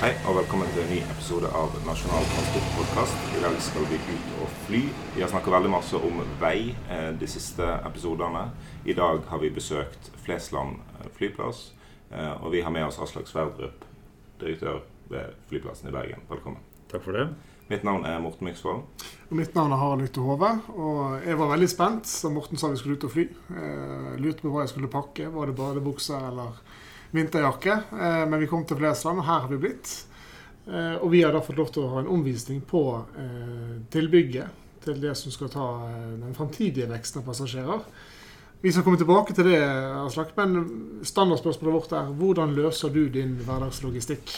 Hei og velkommen til en ny episode av Nasjonal transportpodkast. I dag skal vi ut og fly. Vi har snakket veldig masse om vei eh, de siste episodene. I dag har vi besøkt Flesland eh, flyplass. Eh, og vi har med oss Aslak Sverdrup, direktør ved flyplassen i Bergen. Velkommen. Takk for det. Mitt navn er Morten Myksvold. Og mitt navn er Harald Lytte Hove. Og jeg var veldig spent da Morten sa vi skulle ut og fly. Jeg lurte på hva jeg skulle pakke. Var det badebukser eller vinterjakke? Eh, men vi kom til Flesland, og her har vi blitt. Eh, og vi har da fått lov til å ha en omvisning på eh, tilbygget til det som skal ta den framtidige veksten av passasjerer. Vi skal komme tilbake til det, Aslak, men standardspørsmålet vårt er hvordan løser du din hverdagslogistikk?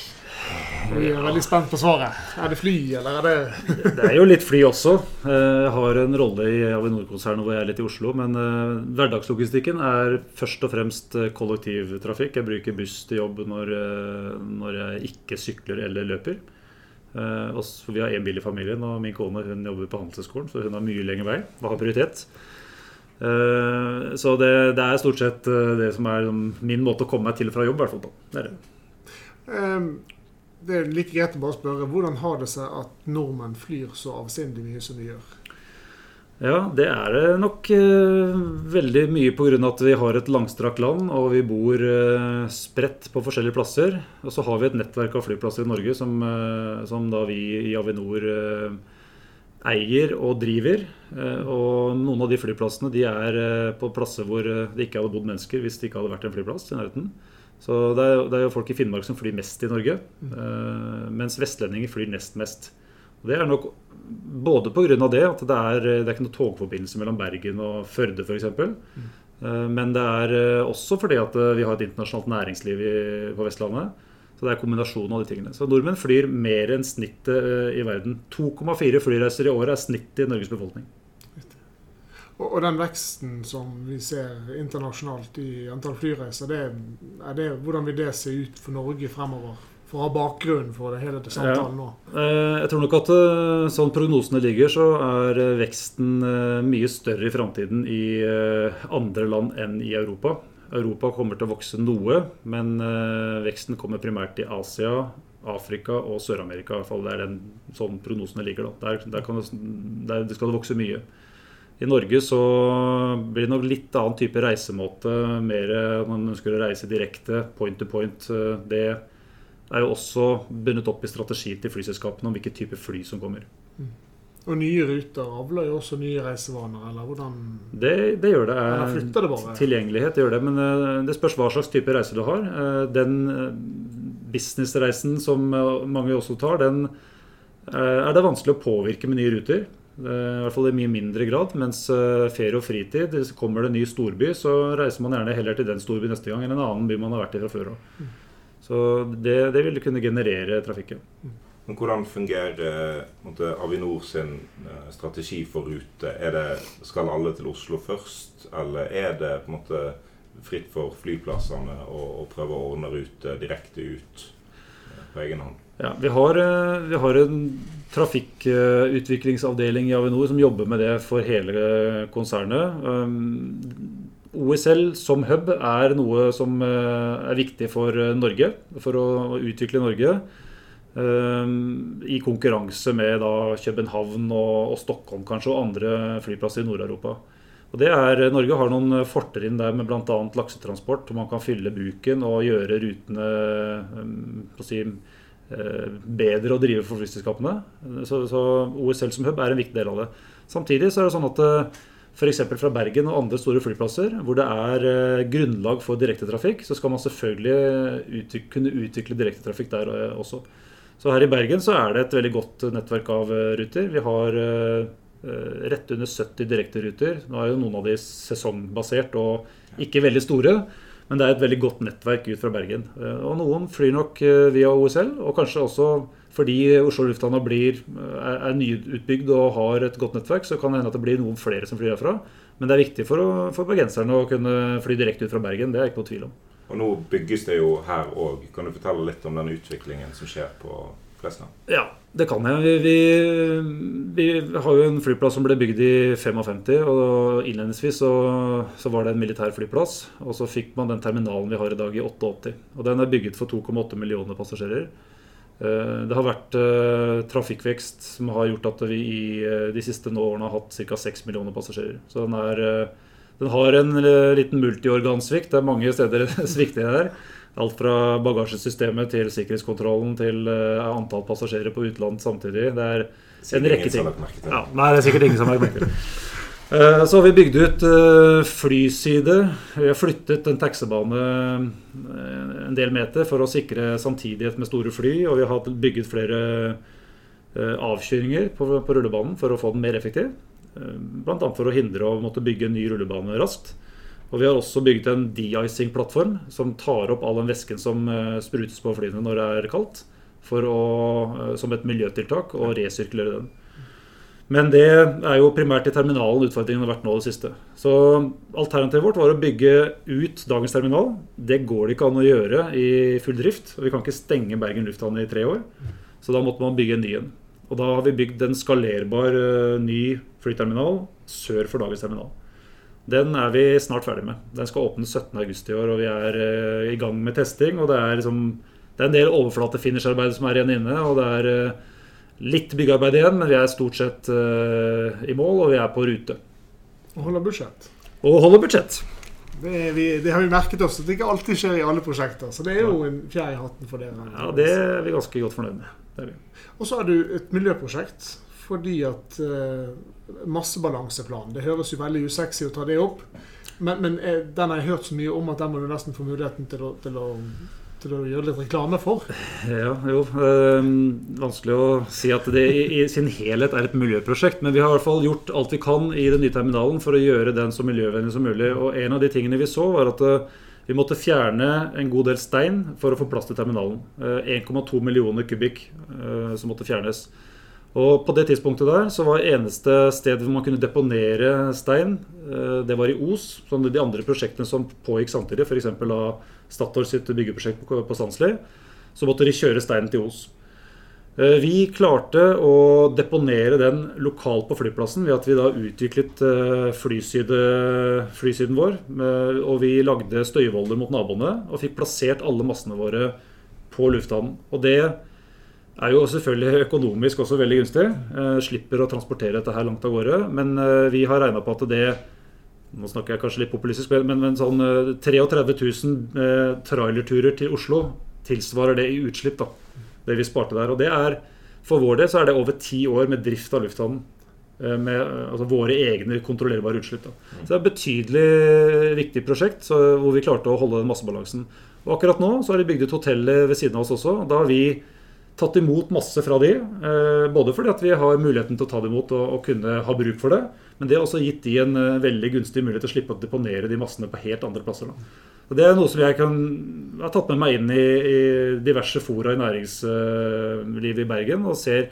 Vi er veldig spent på svaret. Er det fly, eller er det Det er jo litt fly også. Eh, Jeg har en rolle i Avinor-konsernet hvor jeg er litt i Oslo. Men eh, hverdagslogistikken er først og fremst eh, kollektivtrafikk. Jeg bruker buss til jobb når, når jeg ikke sykler eller løper. Vi har én bil i familien, og min kone jobber på Handelshøyskolen, så hun har mye lengre vei og har prioritet. Eh, Så det, det er stort sett eh, det som er sånn min måte å komme meg til fra jobb, i hvert fall. på. Det er det. Ehm, Det er like greit å bare spørre hvordan har det seg at nordmenn flyr så avsindig mye som de gjør? Ja, det er det nok eh, veldig mye pga. at vi har et langstrakt land og vi bor eh, spredt på forskjellige plasser. Og så har vi et nettverk av flyplasser i Norge som, eh, som da vi i Avinor eh, eier og driver. Eh, og noen av de flyplassene de er eh, på plasser hvor eh, det ikke hadde bodd mennesker hvis det ikke hadde vært en flyplass i nærheten. Så det er, det er jo folk i Finnmark som flyr mest i Norge, mens vestlendinger flyr nest mest. Og Det er nok både pga. det at det er, det er ikke noe togforbindelse mellom Bergen og Førde f.eks. Mm. Men det er også fordi at vi har et internasjonalt næringsliv i, på Vestlandet. Så det er kombinasjonen av de tingene. Så nordmenn flyr mer enn snittet eh, i verden. 2,4 flyreiser i året er snittet i Norges befolkning. Og, den veksten som vi ser internasjonalt i antall flyreiser, det, er det, hvordan vil det se ut for Norge fremover? For å ha bakgrunnen for det hele til samtalen nå. Ja. Jeg tror nok at eh, sånn prognosene ligger, så er eh, veksten eh, mye større i framtiden i eh, andre land enn i Europa. Europa kommer til å vokse noe, men eh, veksten kommer primært i Asia, Afrika og Sør-Amerika. i hvert fall Det er den sånn prognosene ligger. da. Der, der, det, der skal det vokse mye. I Norge så blir det nok litt annen type reisemåte. Mer om man ønsker å reise direkte, point to point. eh, Det er jo også bundet opp i strategi til flyselskapene om hvilken type fly som kommer. Og nye ruter avler jo også nye reisevaner, eller hvordan Det, det gjør det. Eller Eh, det bare? Tilgjengelighet gjør det, men eh, det spørs hva slags type reise du har. Eh, Den eh, businessreisen som eh, mange også tar, den eh, er det vanskelig å påvirke med nye ruter. Eh, I hvert fall i mye mindre grad. Mens eh, ferie og fritid, kommer det en ny storby, så reiser man gjerne heller til den storby neste gang enn en annen by man har vært i fra før av. Så det, det vil kunne generere trafikken. Men hvordan fungerer eh, måte, Avinor sin eh, strategi for rute? Det, skal alle til Oslo først, eller er det på en måte fritt for flyplassene å, å prøve å ordne rute direkte ut eh, på egen hånd? Ja, vi har, vi har en trafikkutviklingsavdeling i Avinor som jobber med det for hele konsernet. OSL som hub er noe som er viktig for Norge, for å utvikle Norge. Um, I konkurranse med da København og, og Stockholm kanskje, og andre flyplasser i Nord-Europa. Og det er, Norge har noen fortrinn der med bl.a. laksetransport. hvor Man kan fylle buken og gjøre rutene å si, eh, bedre å drive for flyselskapene. Så, så OSL som hub er en viktig del av det. Samtidig så er det sånn at f.eks. fra Bergen og andre store flyplasser hvor det er eh, grunnlag for direktetrafikk, så skal man selvfølgelig utvikle, kunne utvikle direktetrafikk der eh, også. Så her i Bergen så er det et veldig godt nettverk av eh, ruter. Vi har eh, eh, rett under 70 direkteruter. Nå er jo noen av de sesongbasert og ikke veldig store. Men det er et veldig godt nettverk ut fra Bergen. Og noen flyr nok via OSL, og kanskje også fordi Oslo lufthavn er, er nyutbygd og har et godt nettverk, så kan det hende at det blir noen flere som flyr herfra. Men det er viktig for, å, for bergenserne å kunne fly direkte ut fra Bergen. Det er ikke noe tvil om. Og nå bygges det jo her òg. Kan du fortelle litt om den utviklingen som skjer på Flesna? Ja, det kan jeg. Vi, vi, har jo en flyplass som ble bygd i 55. og Innledningsvis så, så var det en militær flyplass. Og så fikk man den terminalen vi har i dag i 88. Og den er bygget for 2,8 millioner passasjerer. Det har vært trafikkvekst som har gjort at vi i de siste årene har hatt ca. 6 millioner passasjerer. Så den, er, den har en liten multiorgansvikt. Det er mange steder det svikter her. Alt fra bagasjesystemet til sikkerhetskontrollen til antall passasjerer på utlandet samtidig. Det er en rekke ting. Ja, nei, det er sikkert ingen som har lagt merke til Eh, så har vi bygd ut eh, flyside. Vi har flyttet en taxibane eh, en del meter for å sikre samtidighet med store fly. Og vi har bygget flere avkjøringer på, på rullebanen for å få den mer effektiv. Bl.a. for å hindre å måtte bygge en ny rullebane raskt. Og vi har også bygd en de-icing-plattform som tar opp all den væsken som sprutes på flyene når det er kaldt, å, som et miljøtiltak, og resirkulere den. Men det er jo primært i terminalen utfordringen har vært nå det siste. Så alternativet vårt var å bygge ut dagens terminal. Det går det ikke an å gjøre i full drift. og Vi kan ikke stenge Bergen lufthavn i tre år. Så da måtte man bygge en ny en. Og da har vi bygd en skalerbar uh, ny flyterminal sør for dagens terminal. Den er vi snart ferdig med. Den skal åpne 17.8 i år, og vi er uh, i gang med testing. Og det er, liksom, det er en del overflatefinisharbeid som er igjen inne. og det er uh, Litt byggearbeid igjen, men vi er stort sett uh, i mål, og vi er på rute. Og holder budsjett. Og holder budsjett. Det, vi, det, har vi merket oss, at det ikke alltid skjer i alle prosjekter. Så det er jo en fjær i hatten for dere. Ja, det er vi ganske godt fornøyd med. Og så har du et miljøprosjekt fordi at eh, massebalanseplan Det høres jo veldig usexy å ta det opp, men, men eh, den har jeg hørt så mye om at den må du nesten få muligheten til å, til å til å gjøre litt reklame for? Ja, jo. Eh, vanskelig å si at det i, i, sin helhet er et miljøprosjekt. Men vi har i hvert fall gjort alt vi kan i den nye terminalen for å gjøre den så miljøvennlig som mulig. Og en av de tingene vi så, var at øh, vi måtte fjerne en god del stein for å få plass til terminalen. Uh, eh, 1,2 millioner kubikk uh, som måtte fjernes. Og På det tidspunktet der så var eneste sted hvor man kunne deponere stein, uh, det var i Os. Som de andre prosjektene som pågikk samtidig, f.eks. av Statoil sitt byggeprosjekt på Sandsli, så måtte de kjøre steinen til Os. Eh, vi klarte å deponere den lokalt på flyplassen ved at vi da utviklet eh, flysyde, flysyden vår. Og vi lagde støyvolder mot naboene og fikk plassert alle massene våre på lufthavnen. Og det er jo selvfølgelig økonomisk også veldig gunstig. Eh, slipper å transportere dette her langt av gårde. Men vi har regna på at det nå snakker jeg kanskje litt populistisk, men, men sånn 33 eh, 000 eh, trailerturer til Oslo tilsvarer det i utslipp. da, Det vi sparte der. Og det er, for vår del så er det over ti år med drift av lufthavnen. Eh, med altså, våre egne kontrollerbare utslipp. Da. Så det er et betydelig viktig prosjekt så, hvor vi klarte å holde den massebalansen. Og akkurat nå så har de bygd ut hotellet ved siden av oss også. Da har vi tatt imot masse fra de. Eh, både fordi at vi har muligheten til å ta det imot og, og kunne ha bruk for det. Men det har også gitt de en uh, veldig gunstig mulighet til å slippe å deponere de massene på helt andre plasser. Da. Og Det er noe som jeg kan, har tatt med meg inn i, i diverse fora i næringslivet i Bergen. og ser,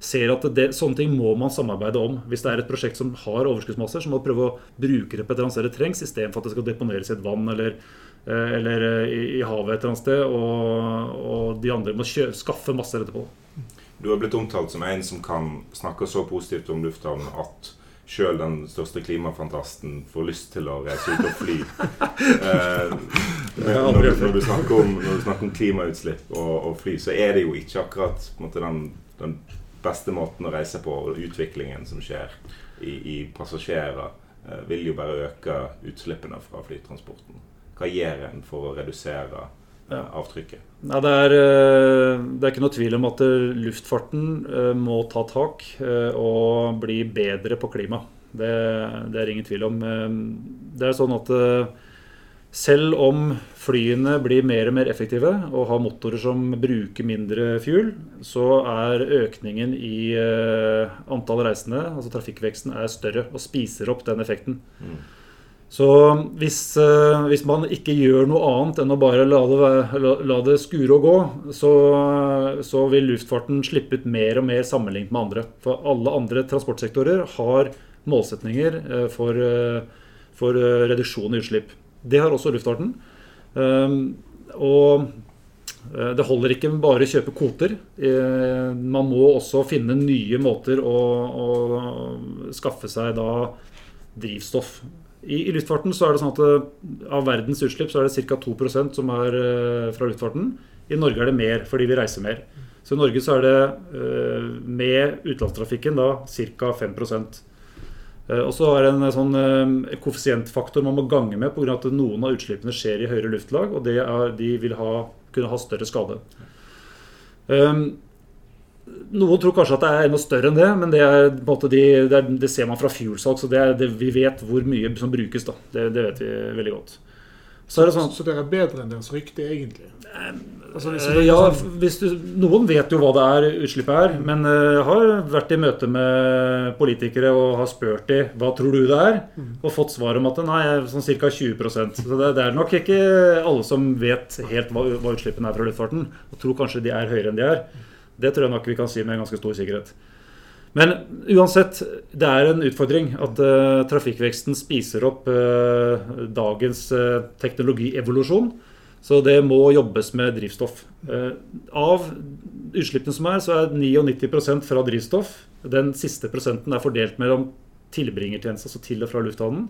ser at det, Sånne ting må man samarbeide om. Hvis det er et prosjekt som har overskuddsmasser, så må man prøve å bruke det på et eller annet sted det trengs, istedenfor at det skal deponeres i et vann eller, eh, eller eh, i, i, havet et eller annet sted. Og, og de andre må kjø, skaffe masser etterpå. Du har blitt omtalt som en som kan snakke så positivt om lufthavnen at sjøl den største klimafantasten får lyst til å reise ut og fly. Eh, når, når, du om, når du snakker om klimautslipp og, og, fly, så er det jo ikke akkurat måte, den, den, beste måten å reise på. Og utviklingen som skjer i, i passasjerer, eh, vil jo bare øke utslippene fra flytransporten. Hva gjør en for å redusere ja. avtrykket? Ja, det, er, eh, det, er, ikke noe tvil om at eh, luftfarten eh, må ta tak og bli bedre på klima. Det, det er ingen tvil om. Det er sånn at selv om flyene blir mer og mer effektive og har motorer som bruker mindre fuel, så er økningen i antall reisende, altså trafikkveksten, er større og spiser opp den effekten. Mm. Så hvis, eh, hvis, man ikke gjør noe annet enn å bare la det, la, det skure og gå, så, så, vil luftfarten slippe ut mer og mer sammenlignet med andre. For alle andre transportsektorer har målsetninger eh, for, eh, for reduksjon i utslipp. Det har også luftfarten. Ehm, og det holder ikke bare å kjøpe kvoter. Man må også finne nye måter å, å skaffe seg da drivstoff i, I, luftfarten så er det sånn at eh, av verdens utslipp så er det ca. 2% som er uh, fra luftfarten. I Norge er det mer fordi vi reiser mer. Så i Norge så er det eh, med utenlandstrafikken da ca. 5 Eh, Og så er det en sånn eh, koeffisientfaktor man må gange med pga. at noen av utslippene skjer i høyere luftlag, og er, de vil ha, kunne ha større skade. Um, noen tror kanskje at det er noe større enn det, men det, er, de, det, er, det ser man fra fuelsalg. Så det er, vi vet hvor mye som brukes. da. Det, vet vi veldig godt. Så er det sånn Så dere er bedre enn deres rykte, egentlig? Altså, hvis Eh, Ja, hvis du, noen vet jo hva det er utslippet er, men eh, jeg har vært i møte med politikere og har spurt de hva tror du det er, og fått svar om at nei, sånn ca. 20% Så det, det er nok ikke alle som vet helt hva, hva utslippene er fra luftfarten, og tror kanskje de er høyere enn de er. Det tror jeg nok vi kan si med ganske stor sikkerhet. Men uansett, det er en utfordring at uh, trafikkveksten spiser opp uh, dagens uh, teknologievolusjon. Så det må jobbes med drivstoff. Av utslippene som er, så er 99% fra drivstoff. Den siste prosenten er fordelt mellom tilbringertjeneste, altså til og fra lufthavnen,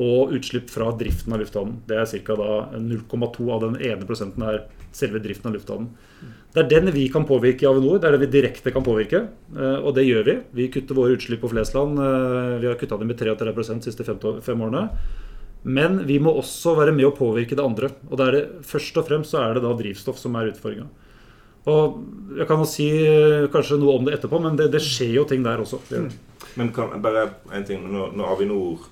og utslipp fra driften av lufthavnen. Det er ca. 0,2 av den ene prosenten er selve driften av lufthavnen. Det er den vi kan påvirke i Avinor. Det er det vi direkte kan påvirke, eh, og det gjør vi. Vi kutter våre utslipp på Flesland. eh, Vi har kutta dem med 33% de siste fem, årene. Men vi må også være med å påvirke det andre. Og det er det, først og fremst så er det da drivstoff som er utfordringa. Og jeg kan jo si eh, kanskje noe om det etterpå, men det, det skjer jo ting der også. Det. Men kan, bare en ting, når, når Avinor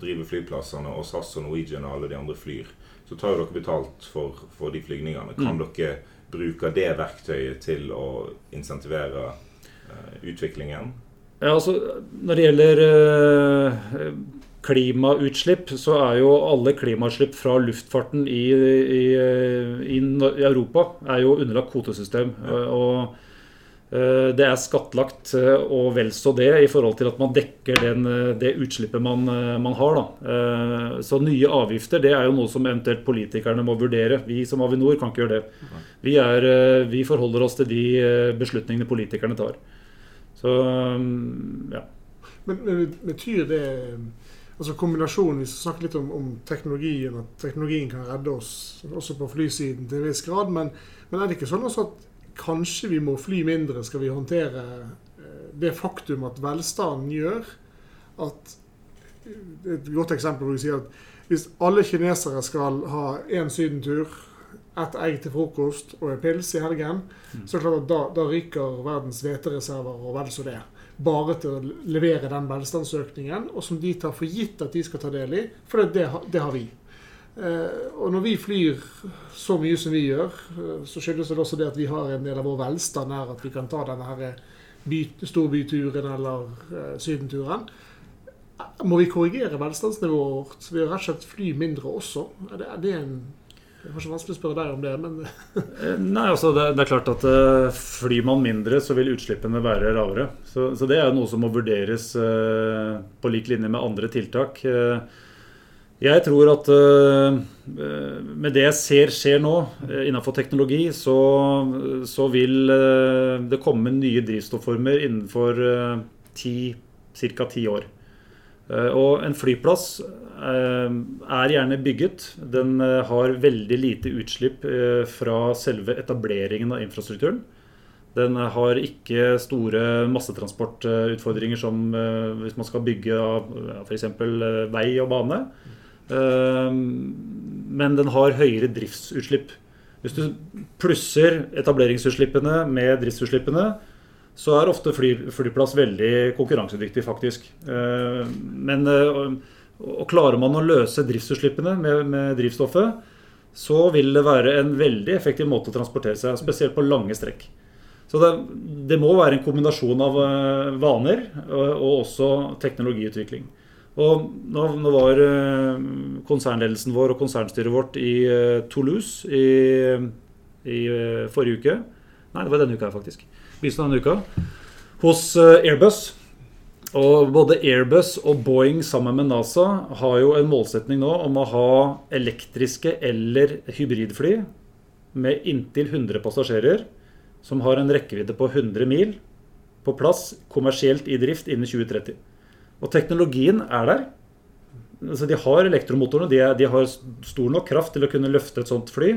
driver flyplassene, og SAS og Norwegian og alle de andre flyr, så tar jo dere betalt for, for de flygningene. Kan dere bruke det verktøyet til å insentivere eh, utviklingen? Ja, altså, når det gjelder eh, klimautslipp, så er jo alle klimautslipp fra luftfarten i, i, i, Europa er jo underlagt kvotesystem. Ja. Og eh, det er skattlagt eh, og vel så det i forhold til at man dekker den, eh, det utslippet man, eh, man har. Da. Eh, Så nye avgifter det er jo noe som eventuelt politikerne må vurdere. Vi som Avinor kan ikke gjøre det. Vi, er, eh, vi forholder oss til de eh, beslutningene politikerne tar. Så ja. Men, men betyr det Altså kombinasjonen, Vi snakker litt om, om teknologien, at teknologien kan redde oss også på flysiden til en viss grad. Men, men er det ikke sånn også at kanskje vi må fly mindre, skal vi håndtere eh, det faktum at velstanden gjør at Et godt eksempel hvor vi sier at hvis alle kinesere skal ha én sydentur, ett egg til frokost og en pils i helgen, så er det klart at da, da ryker verdens hvetereserver og vel så det bare til å levere den velstandsøkningen, og som de tar for gitt at de skal ta del i, for det, det, det har vi. Eh, og når vi flyr så mye som vi gjør, eh, så skyldes det også det at vi har en del av vår velstand er at vi kan ta denne her by, storbyturen eller eh, sydenturen. Eh, Må vi korrigere velstandsnivået vårt ved å rett og slett fly mindre også? Er det, er det en det er kanskje vanskelig å spørre deg om det, men Eh, Nei, altså det, det er klart at uh, Flyr man mindre, så vil utslippene være lavere. Så, så det er noe som må vurderes uh, på lik linje med andre tiltak. Eh, jeg tror at eh, med det jeg ser skjer nå eh, innenfor teknologi, så, så vil eh, det komme nye drivstofformer innenfor ca. ti år. Og en flyplass er gjerne bygget. Den har veldig lite utslipp fra selve etableringen av infrastrukturen. Den har ikke store massetransportutfordringer som hvis man skal bygge f.eks. vei og bane. Eh, Men den har høyere driftsutslipp. Hvis du plusser etableringsutslippene med driftsutslippene, så er ofte fly, flyplass veldig konkurransedyktig, faktisk. Eh, Men eh, og klarer man å løse driftsutslippene med, med drivstoffet, så vil det være en veldig effektiv måte å transportere seg, spesielt på lange strekk. Så det, det må være en kombinasjon av eh, vaner og, og også teknologiutvikling. Og nå, nå var eh, konsernledelsen vår og konsernstyret vårt i eh, Toulouse i, i eh, forrige uke. Nei, det var denne uka, faktisk. Begynnelsen av denne uka. Hos Airbus. Og både Airbus og Boeing sammen med NASA har jo en målsetning nå om å ha elektriske eller hybridfly med inntil 100 passasjerer som har en rekkevidde på 100 mil på plass kommersielt i drift innen 2030. Og teknologien er der. Altså de har elektromotorene, de, de har stor nok kraft til å kunne løfte et sånt fly.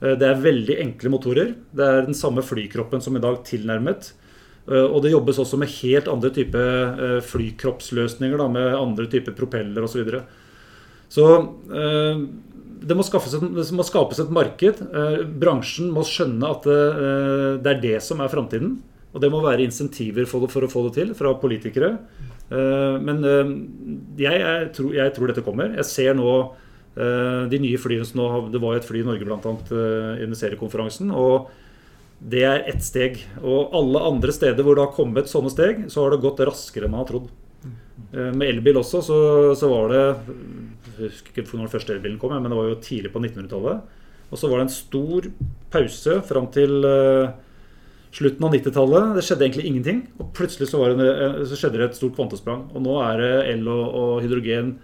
Eh, det er veldig enkle motorer. Det er den samme flykroppen som i dag tilnærmet. Eh, og det jobbes også med helt andre typer eh, flykroppsløsninger, da, med andre typer propeller osv. Så, videre. så det må, et, det må, skapes et marked. Bransjen må skjønne at det, det er det som er framtiden. Og det må være insentiver for, for, å få det til fra politikere. Men jeg, jeg, tror, jeg tror dette kommer. Jeg ser nå Eh, de nye flyene som nå Det var et fly i Norge bl.a. under seriekonferansen. og det er ett steg. Og alle andre steder hvor det har kommet sånne steg, så har det gått raskere enn man har trodd. Eh, med elbil også så, så var det Jeg husker ikke når den første elbilen kom, men det var jo tidlig på 1900-tallet. Og så var det en stor pause fram til slutten av 90-tallet. Det skjedde egentlig ingenting. Og plutselig så, det, så, skjedde det et stort kvantesprang. Og nå er det el og, og hydrogen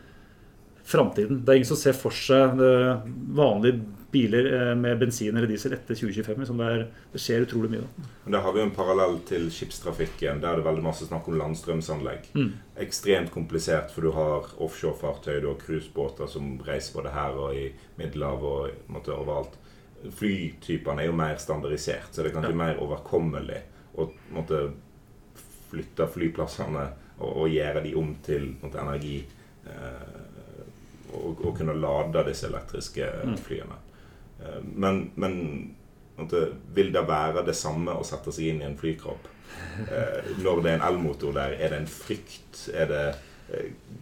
framtiden. Det er ingen som ser for seg eh, vanlige biler eh, med bensin eller diesel etter 2025. Liksom det, er, det, skjer utrolig mye. Da. Der har vi en parallell til skipstrafikken. Der er det veldig masse snakk om landstrømsanlegg. Mm. Ekstremt komplisert, for du har offshorefartøy, du har cruisebåter som reiser både her og i Middelhavet og måtte, overalt. Flytypene er jo mer standardisert, så det er kanskje ja. mer overkommelig å måtte flytte flyplassene og, og gjøre de om til måtte, energi. Eh, og, og, kunne lade disse elektriske mm. flyene. Eh, men, men vil det være det samme å sette seg inn i en flykropp? Eh, når det er en elmotor der, er det en frykt? Er det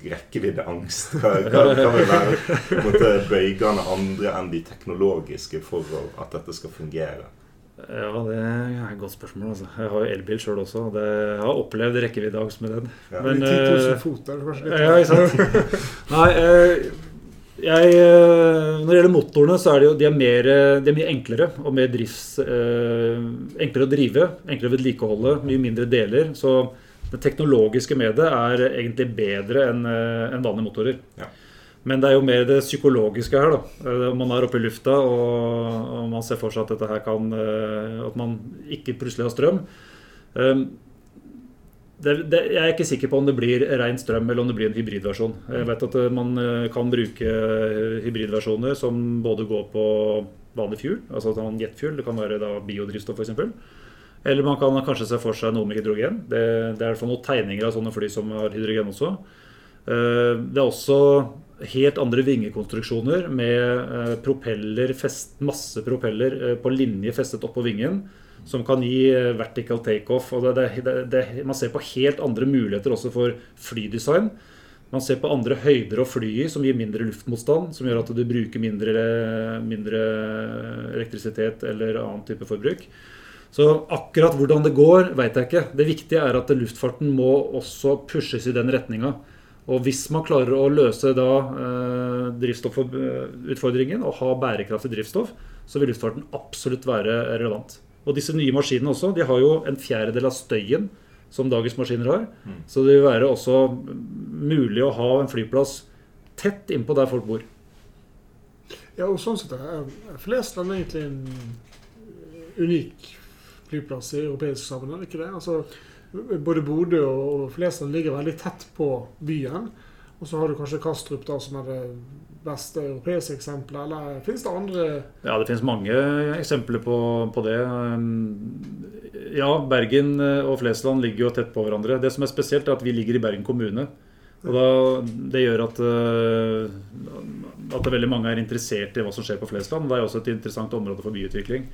rekkeviddeangst? Hva, hva, hva vil være måte, bøygene andre enn de teknologiske for at dette skal fungere? Ja, det er et godt spørsmål. Altså. Jeg har jo elbil sjøl også. Det, jeg har opplevd rekkeviddeangst med den. Ja, Men, 10 000 fot er kanskje litt Ja, ikke sant. Nei, jeg, når det gjelder motorene, så er det jo, de er, mer, de er mye enklere og mer drifts... Eh, enklere å drive, enklere å vedlikeholde, mye mindre deler. Så det teknologiske med det er egentlig bedre enn en vanlige motorer. Ja. Men det er jo mer det psykologiske her. da. Eh, man er oppe i lufta og, og man ser for seg at dette her kan eh, At man ikke plutselig har strøm. Um, det, det, jeg er ikke sikker på om det blir ren strøm eller om det blir en hybridversjon. Jeg vet at eh, man kan bruke hybridversjoner som både går på vanlig fuel, altså jetfuel, det kan være da biodrivstoff f.eks. Eller man kan kanskje se for seg noe med hydrogen. Det, det er i hvert fall noen tegninger av sånne fly som har hydrogen også. Det er også helt andre vingekonstruksjoner med eh, propeller, fest, masse propeller eh, på linje festet oppå vingen. Som kan gi eh, vertical takeoff. Man ser på helt andre muligheter også for flydesign. Man ser på andre høyder å fly i som gir mindre luftmotstand. Som gjør at du bruker mindre, mindre elektrisitet eller annen type forbruk. Så akkurat hvordan det går, veit jeg ikke. Det viktige er at luftfarten må også pushes i den retninga. Og hvis man klarer å løse da eh, drivstoffutfordringen og ha bærekraftig drivstoff, så vil luftfarten absolutt være relevant. Og disse nye maskinene også, de har jo en fjerdedel av støyen som dagens maskiner har. Mm. Så det vil være også mulig å ha en flyplass tett innpå der folk bor. Ja, og sånn sett er Flesland egentlig en unik flyplass i europeisk sammenheng, ikke det? Altså, både Bodø og Flesland ligger veldig tett på byen. Og så har du kanskje Kastrup, da, som er det beste europeiske eksempelet. Eller finnes det andre Ja, det finnes mange eksempler på, på, det. Ja, Bergen og Flesland ligger jo tett på hverandre. Det som er spesielt, er at vi ligger i Bergen kommune. Og da, Det gjør at, at veldig mange er interessert i hva som skjer på Flesland. Det er også et interessant område for byutvikling.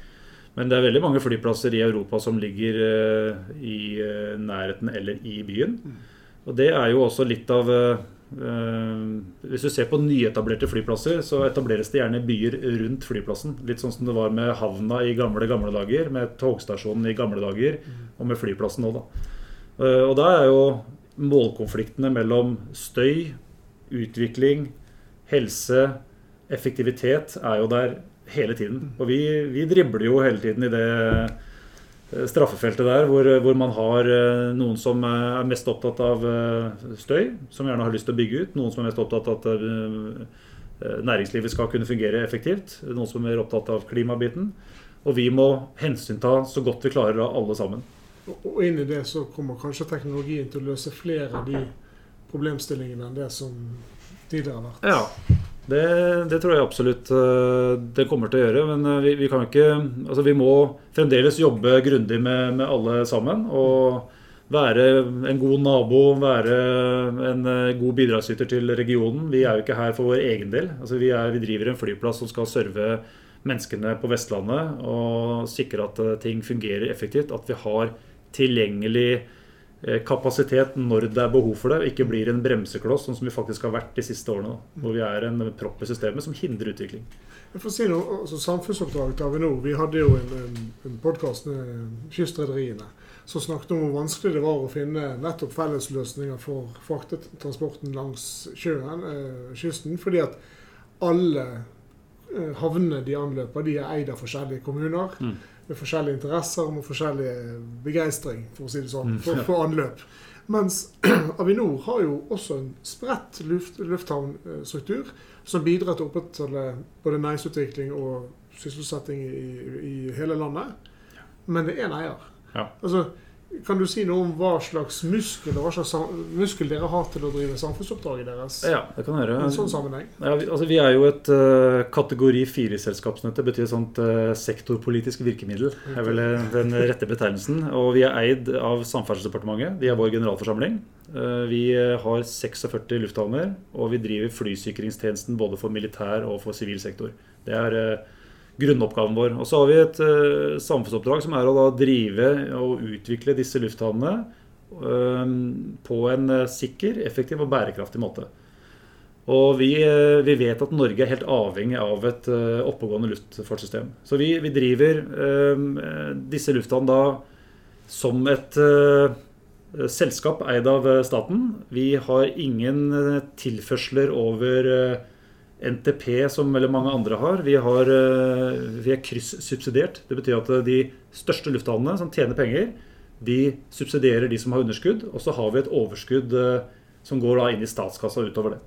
Men det er veldig mange flyplasser i Europa som ligger uh, i uh, nærheten eller i byen. Mm. Og det er jo også litt av uh, Hvis du ser på nyetablerte flyplasser, så etableres det gjerne byer rundt flyplassen. Litt sånn som det var med havna i gamle, gamle dager, med togstasjonen i gamle dager, mm. og med flyplassen nå, da. og da er jo målkonfliktene mellom støy, utvikling, helse, effektivitet er jo der hele tiden. Og vi, vi dribler jo hele tiden i det eh, straffefeltet der, hvor, hvor, man har eh, noen som er mest opptatt av eh, støy, som gjerne har lyst til å bygge ut. Noen som er mest opptatt av at næringslivet skal kunne fungere effektivt. Noen som er opptatt av klimabiten. Og vi må hensynta så godt vi klarer av alle sammen. Og inn i det så kommer kanskje teknologien til å løse flere av de problemstillingene enn det som tidligere har vært. Ja, Det, det, tror jeg absolutt det kommer til å gjøre. Men vi, vi kan ikke Altså, vi må fremdeles jobbe grundig med, med alle sammen. Og være en god nabo, være en god bidragsyter til regionen. Vi er jo ikke her for vår egen del. Altså, vi, er, vi driver en flyplass som skal serve menneskene på Vestlandet og sikre at ting fungerer effektivt. At vi har tilgjengelig eh, kapasitet når det er behov for det, ikke blir en bremsekloss, sånn som vi faktisk har vært de siste årene. Hvor vi er en propp i systemet som hindrer utvikling. Jeg får si noe, altså Samfunnsoppdraget til Avinor. Vi hadde jo en, en, en podkast med kystrederiene som snakket om hvor vanskelig det var å finne nettopp fellesløsninger for fraktetransporten langs sjøen, eh, kysten. Fordi at alle eh, havnene de anløper, de er eid av forskjellige kommuner. Mm med forskjellige interesser og med forskjellig begeistring, for å si det sånn, mm. for, for anløp. Mens Avinor har jo også en spredt luft, lufthavnstruktur som bidrar til å opprettholde både næringsutvikling og sysselsetting i, i, hele landet. Men det er en eier. Ja. Altså, kan du si noe om hva slags muskel, hva slags muskel dere har til å drive samfunnsoppdraget deres? Ja, det kan jeg I en sånn sammenheng? Ja, vi, altså, vi er jo et uh, kategori fire-selskap. Det betyr et sånt uh, sektorpolitisk virkemiddel. er vel uh, den rette betegnelsen. Og vi er eid av Samferdselsdepartementet. Vi er vår generalforsamling. vi har 46 lufthavner, og vi driver flysikringstjenesten både for militær og for sivil sektor. Det er grunnoppgaven vår. Og så har vi et uh, samfunnsoppdrag som er å da drive og utvikle disse lufthavnene uh, på en uh, sikker, effektiv og bærekraftig måte. Og vi, vi, vet at Norge er helt avhengig av et oppegående luftfartssystem. Så vi, vi driver disse lufthavnene da som et selskap eid av staten. Vi har ingen tilførsler over NTP, som veldig mange andre har, vi, har, eh, vi er kryssubsidiert. Det betyr at de største lufthavnene som tjener penger, de subsidierer de som har underskudd. Og så har vi et overskudd eh, som går da inn i statskassa utover det.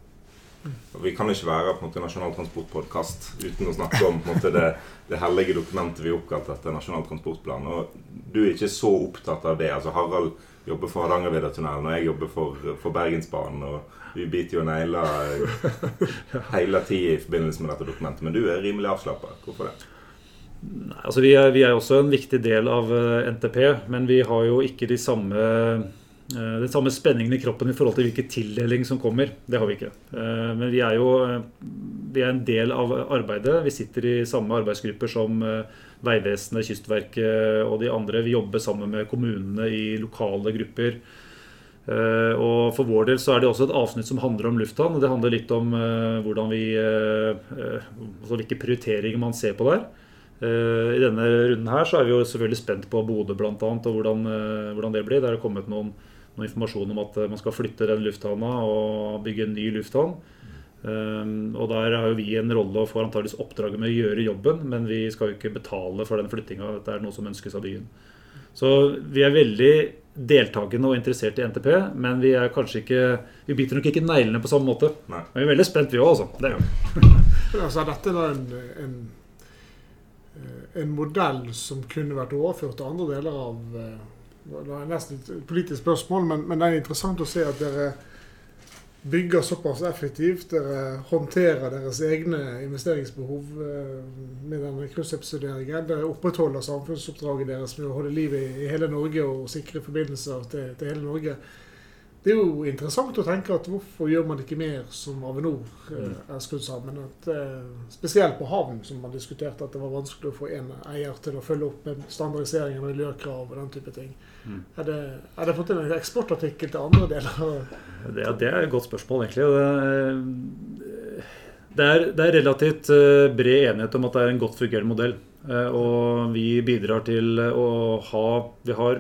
Vi kan ikke være på en måte Nasjonal transportpodkast uten å snakke om måte, det, det, hellige dokumentet vi oppkalte etter Nasjonal transportplan. Og du er ikke så opptatt av det. altså Harald jobber for Hardangervidda-tunnelen, og jeg jobber for, for Bergensbanen. og vi biter jo negler hele tida i forbindelse med dette dokumentet. Men du er rimelig avslappa. Hvorfor det? Nei, altså vi er, vi er, også en viktig del av eh, NTP, men vi har jo ikke de samme, eh, den samme spenningen i kroppen i forhold til hvilken tildeling som kommer. Det har vi ikke. Eh, men vi er jo vi er en del av arbeidet. Vi sitter i samme arbeidsgrupper som Vegvesenet, Kystverket og de andre. Vi jobber sammen med kommunene i lokale grupper. Eh, og For vår del så er det også et avsnitt som handler om lufthavn. Det handler litt om uh, hvordan vi, uh, altså hvilke prioriteringer man ser på der. I denne runden her så er vi jo selvfølgelig spent på Bodø bl.a. og hvordan, hvordan, det blir. Der er kommet noen, noen, informasjon om at man skal flytte den lufthavna og bygge en ny lufthavn. og Der har jo vi en rolle og får antakeligvis oppdraget med å gjøre jobben, men vi skal jo ikke betale for den flyttinga. Dette er noe som ønskes av byen. Så vi er veldig deltakende og interessert i NTP, men vi er kanskje ikke Vi biter nok ikke neglene på samme måte. Nei. Men vi er veldig spent, vi òg, altså. Det er vi. altså, dette er en, en, en, modell som kunne vært overført til andre deler av eh, Det er nesten et politisk spørsmål, men, men det er interessant å se at dere bygger såpass effektivt. Dere håndterer deres egne investeringsbehov eh, med denne kryssubsidieringen. Dere opprettholder samfunnsoppdraget deres med å holde liv i, hele Norge og sikre forbindelser til, til, hele Norge. Det er jo interessant å tenke at hvorfor gjør man ikke mer som Avinor eh, mm. er skrudd sammen? At, eh, spesielt på havn, som man diskuterte, at det var vanskelig å få en eier til å følge opp med standardisering av miljøkrav og den type ting. Mm. Er, det, er, det, fått en eksportartikkel til andre deler? Det, det er et godt spørsmål, egentlig. Det er, det er, relativt eh, bred enighet om at det er en godt fungerende modell. Og vi bidrar til å ha Vi har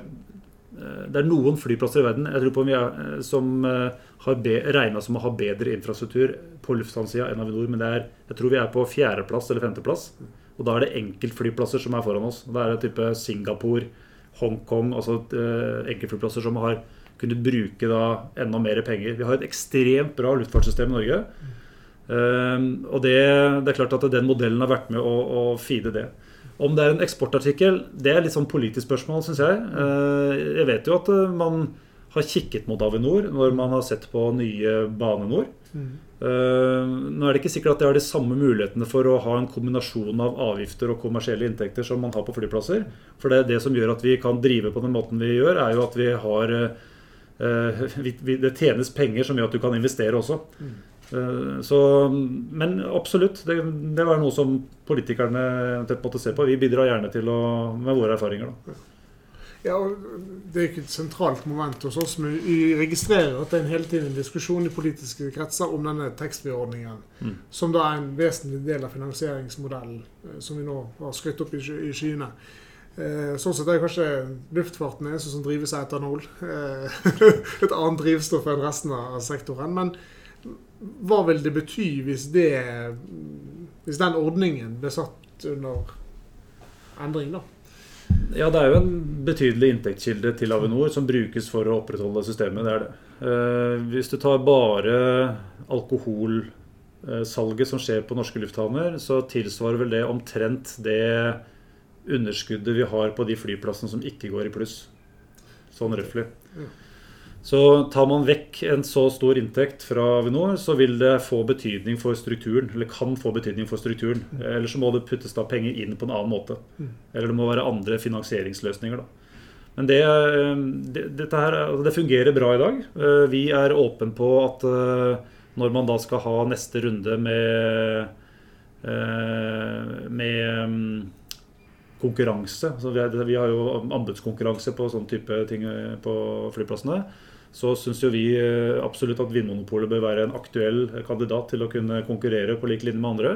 Det er noen flyplasser i verden jeg tror på vi er, som har regna som å ha bedre infrastruktur på lufthavnsida enn Avinor. Men er, jeg tror vi er på fjerdeplass eller femteplass. Og da er det enkeltflyplasser som er foran oss. Da er det type Singapore, Hongkong, altså enkeltflyplasser som har kunnet bruke da enda mer penger. Vi har et ekstremt bra luftfartssystem i Norge. Uh, og det, det, er klart at den modellen har vært med å, å feede det. Om det er en eksportartikkel, det er litt sånn politisk spørsmål, syns jeg. Uh, jeg vet jo at man har kikket mot Avinor når man har sett på nye Bane NOR. Mm. Eh, nå er det ikke sikkert at det har de samme mulighetene for å ha en kombinasjon av avgifter og kommersielle inntekter som man har på flyplasser. For det, det som gjør at vi kan drive på den måten vi gjør, er jo at vi har eh, Det tjenes penger som gjør at du kan investere også. Eh, så, men absolutt, det, det var noe som politikerne tett måtte se på. Vi bidrar gjerne til å, med våre erfaringer. da. Ja, Det er ikke et sentralt moment hos oss, men vi registrerer at det er en hele tiden en diskusjon i politiske kretser om denne taxfree-ordningen, mm. som da er en vesentlig del av finansieringsmodellen eh, som vi nå har skrytt opp i, i skyene. Eh, sånn sett er kanskje luftfarten eneste som drives av etanol. Eh, et annet drivstoff enn resten av sektoren. Men hva vil det bety hvis, det, hvis den ordningen ble satt under endring, da? Ja, det er jo en betydelig inntektskilde til Avinor som brukes for å opprettholde systemet. Det er det. Eh, hvis du tar bare alkoholsalget som skjer på norske lufthavner, så tilsvarer vel det omtrent det underskuddet vi har på de flyplassene som ikke går i pluss. Sånn røftlig. Så tar man vekk en så stor inntekt fra Avinor, så vil det få betydning for strukturen. Eller kan få betydning for strukturen. Mm. Eller så må det puttes da penger inn på en annen måte. Mm. Eller det må være andre finansieringsløsninger. da. Men det, det, dette her, altså det fungerer bra i dag. Eh, vi er åpne på at eh, når man da skal ha neste runde med, eh, med mm, konkurranse. Altså vi, har jo anbudskonkurranse på sånne type ting på flyplassene så syns jo vi eh, absolutt at Vinmonopolet bør være en aktuell kandidat til å kunne konkurrere på lik linje med andre.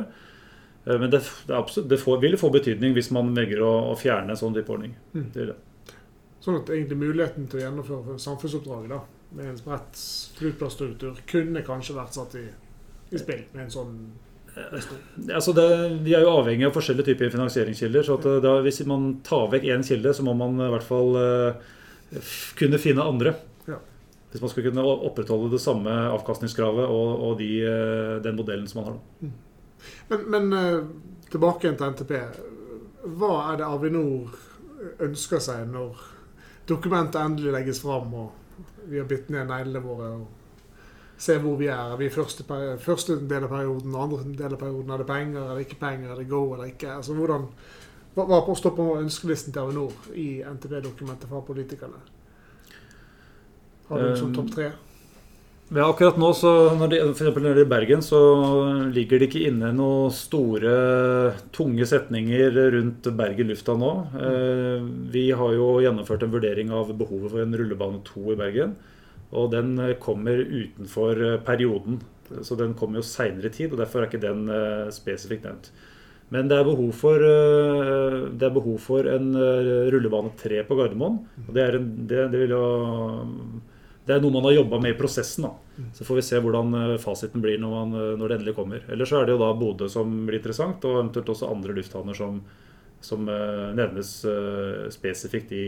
Eh, men det, det, absolutt, det får, vil få betydning hvis man velger å, å fjerne en sånn type ordning. Mm. Det det. Sånn at egentlig muligheten til å gjennomføre samfunnsoppdraget da, med en spredt flyplassstruktur kunne kanskje vært satt i, i spill med en sånn eh, Altså det, vi er jo avhengig av forskjellige typer finansieringskilder. så da, Hvis man tar vekk én kilde, så må man i hvert fall uh, kunne finne andre. Hvis man skal kunne opprettholde det samme avkastningskravet og, og de, eh, den modellen som man har. Mm. Men, men, eh, tilbake igjen til NTP. Hva er det Avinor ønsker seg når dokumentet endelig legges fram og vi har bitt ned neglene våre og ser hvor vi er? Er vi første, første, del av perioden, andre del av perioden? Er det penger, er det ikke penger, er det go eller ikke? Altså, hvordan, hva står på ønskelisten til Avinor i NTP-dokumentet fra politikerne? Har du som topp tre? Ja, akkurat nå, så når de, for når det i Bergen, så ligger det ikke inne noen store, tunge setninger rundt Bergen lufthavn nå. Eh, vi har jo gjennomført en vurdering av behovet for en rullebane 2 i Bergen. Og den kommer utenfor perioden. Så den kommer jo seinere i tid, og derfor er ikke den eh, spesifikt nevnt. Men det er behov for, eh, det er behov for en rullebane 3 på Gardermoen. Og det, en, det, det vil jo det er noe man har jobba med i prosessen. da. Så får vi se hvordan eh, fasiten blir når, man, eh, når det endelig kommer. Ellers så er det jo da Bodø som blir interessant, og eventuelt også andre lufthavner som, som uh, nevnes spesifikt i,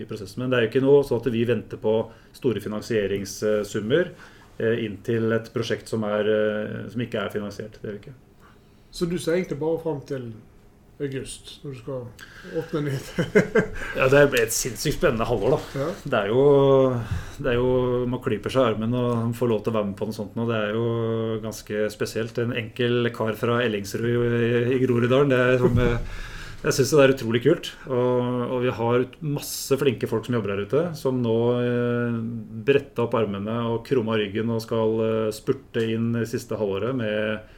i, prosessen. Men det er jo ikke noe sånn at vi venter på store finansieringssummer inntil et prosjekt som, er, som ikke er finansiert. Det er vi ikke. Så du ser egentlig bare fram til august, når du skal åpne nytt. ja, det blir et sinnssykt spennende halvår, da. Ja. Det, er jo, det er jo Man klyper seg i armen og får lov til å være med på noe sånt nå. Det er jo ganske spesielt. En enkel kar fra Ellingsrud i Groruddalen. Det er som jeg syns det er utrolig kult. Og, og, vi har masse flinke folk som jobber her ute, som nå eh, bretta opp armene og krumma ryggen og skal eh, spurte inn det siste halvåret med,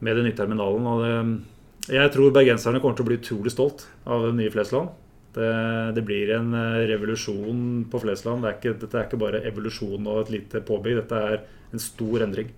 med den nye terminalen. Og det, jeg tror bergenserne kommer til å bli utrolig stolt av det nye Flesland. Det, det, blir en eh, revolusjon på Flesland. Det ikke, dette er ikke bare evolusjon og et lite påbygg. Dette er en stor endring.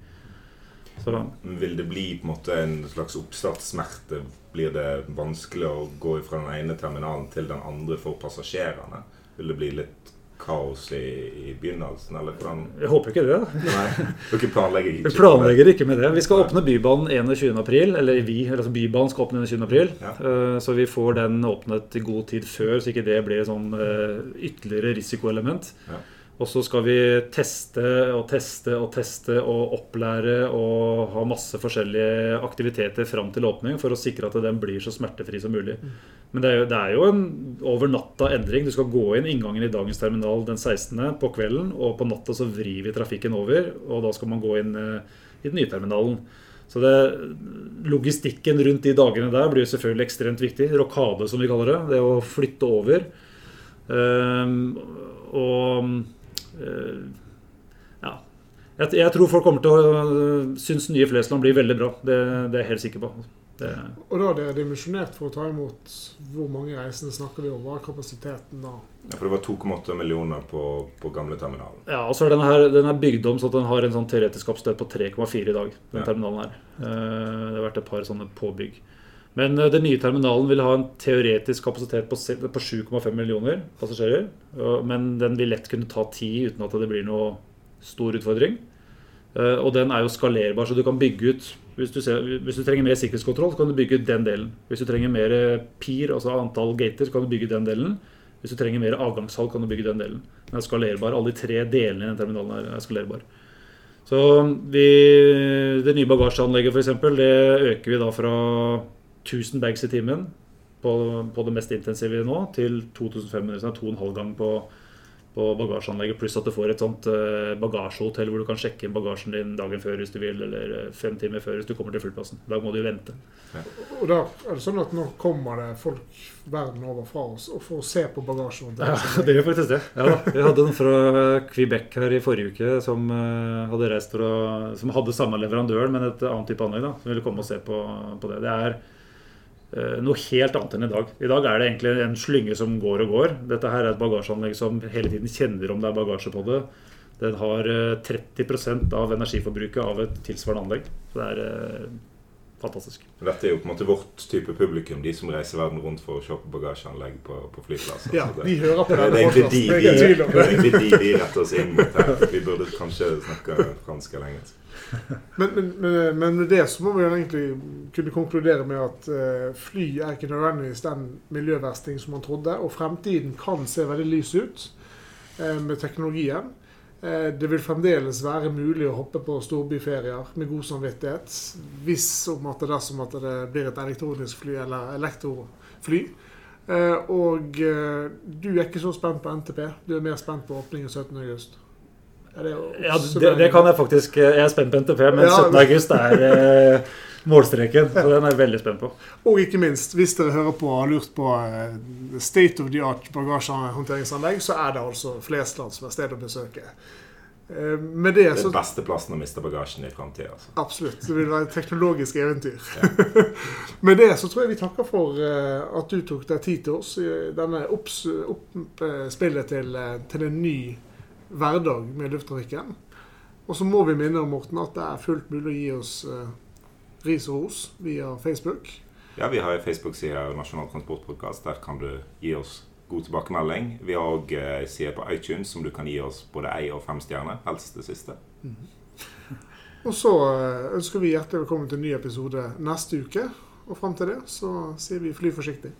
Så. Vil det bli på en måte en slags oppstartssmerte? Blir det vanskelig å gå fra den ene terminalen til den andre for passasjerene? Vil det bli litt kaos i, i begynnelsen, eller hvordan Jeg håper ikke det. Nei, Dere planlegger ikke Vi planlegger ikke med det. Vi skal åpne Bybanen 21.4. Eller vi, altså Bybanen skal åpne 21.4. Ja. Uh, så vi får den åpnet i god tid før, så ikke det blir sånn uh, ytterligere risikoelement. Ja. Og så skal vi teste og teste og teste og opplære og ha masse forskjellige aktiviteter fram til åpning for å sikre at den blir så smertefri som mulig. Mm. Men det er, jo, det er jo en over natta endring. Du skal gå inn inngangen i dagens terminal den 16. på kvelden, og på natta så vrir vi trafikken over. Og da skal man gå inn eh, i den nye terminalen. Så det, logistikken rundt de dagene der blir jo selvfølgelig ekstremt viktig. Rokade, som vi kaller det. Det å flytte over. Um, og ja. Jeg, jeg, tror folk kommer til å synes nye Flesland blir veldig bra. Det, det er jeg helt sikker på. Det... Og da er det dimensjonert for å ta imot hvor mange reisende snakker vi om? Hva er kapasiteten da? Ja, for Det var 2,8 millioner på, på gamle terminalen. Ja, og så er denne her, den er bygd om så at den har en sånn teoretisk kapasitet på 3,4 i dag. den ja. terminalen her. Eh, det har vært et par sånne påbygg. Men eh, den nye terminalen vil ha en teoretisk kapasitet på 7,5 millioner passasjerer. Men den vil lett kunne ta 10 uten at det blir noe stor utfordring. Eh, og den er jo skalerbar, så du kan bygge ut hvis du, ser, hvis du, trenger mer sikkerhetskontroll, så kan du bygge ut den delen. Hvis du trenger mer PIR, altså antall gater, så kan du bygge ut den delen. Hvis du trenger mer avgangshall, kan du bygge den delen. Den er skalerbar. Alle de tre delene i den terminalen er skalerbar. Så vi, det nye bagasjeanlegget f.eks. det øker vi da fra 1000 bags i timen på, på det mest intensive nå til 2500, så det er to og en halv gang på på bagasjeanlegget, pluss at du får et sånt eh, bagasjehotell hvor du kan sjekke inn bagasjen din dagen før hvis du vil, eller eh, fem timer før hvis du kommer til flyplassen. Da må du jo vente. Ja. Og da er det sånn at nå kommer det folk verden over fra oss og får se på bagasjen? Ja, det gjør faktisk det. Ja, da. Vi hadde en fra Quebec her i forrige uke som eh, hadde reist for å, som hadde samme leverandøren, men et annet type anlegg. da, Som ville komme og se på, på det. Det er noe helt annet enn i dag. I dag er det egentlig en slynge som går og går. Dette her er et bagasjeanlegg som hele tiden kjenner om det er bagasje på det. Den har 30 eh, av energiforbruket av et tilsvarende anlegg. Så det er eh, fantastisk. Dette er jo på en måte vårt type publikum, de som reiser verden rundt for å på bagasjeanlegg på, på flyplasser. Ja, de hører på det, Det er egentlig de vi, de, de retter oss inn mot her. Vi burde kanskje snakke fransk eller engelsk. Men, men, men, med det så må vi egentlig kunne konkludere med at uh, fly er ikke nødvendigvis den miljøversting som man trodde. Og fremtiden kan se veldig lys ut uh, med teknologien. Uh, det vil fremdeles være mulig å hoppe på storbyferier med god samvittighet. Hvis om at det dersom at det blir et elektronisk fly eller elektrofly. og du er ikke så spent på NTP. Du er mer spent på åpningen 17.8. Ja, det, det, kan jeg faktisk. Jeg er spent på NTP, men ja, 17. august er eh, målstreken. Så den er jeg veldig spent på. Og ikke minst, hvis dere hører på og har lurt på eh, state of the art bagasjehåndteringsanlegg, så er det altså Flesland som er stedet å besøke. Eh, med det, så, Den beste plassen å miste bagasjen i framtida. Altså. Absolutt. Det vil være et teknologisk eventyr. Ja. med det så tror jeg vi takker for at du tok deg tid til oss i denne oppspillet til, til en ny hverdag med lufttrafikken. Og så må vi minne om Morten, at det er fullt mulig å gi oss eh, ris og ros via Facebook. Ja, vi har en Facebook-side Nasjonal transportpodkast. Der kan du gi oss god tilbakemelding. Vi har òg eh, side på iTunes som du kan gi oss både ei og fem stjerner. Helst det siste. Mm -hmm. og så eh, ønsker vi hjertelig velkommen til en ny episode neste uke. Og fram til det så sier vi fly forsiktig.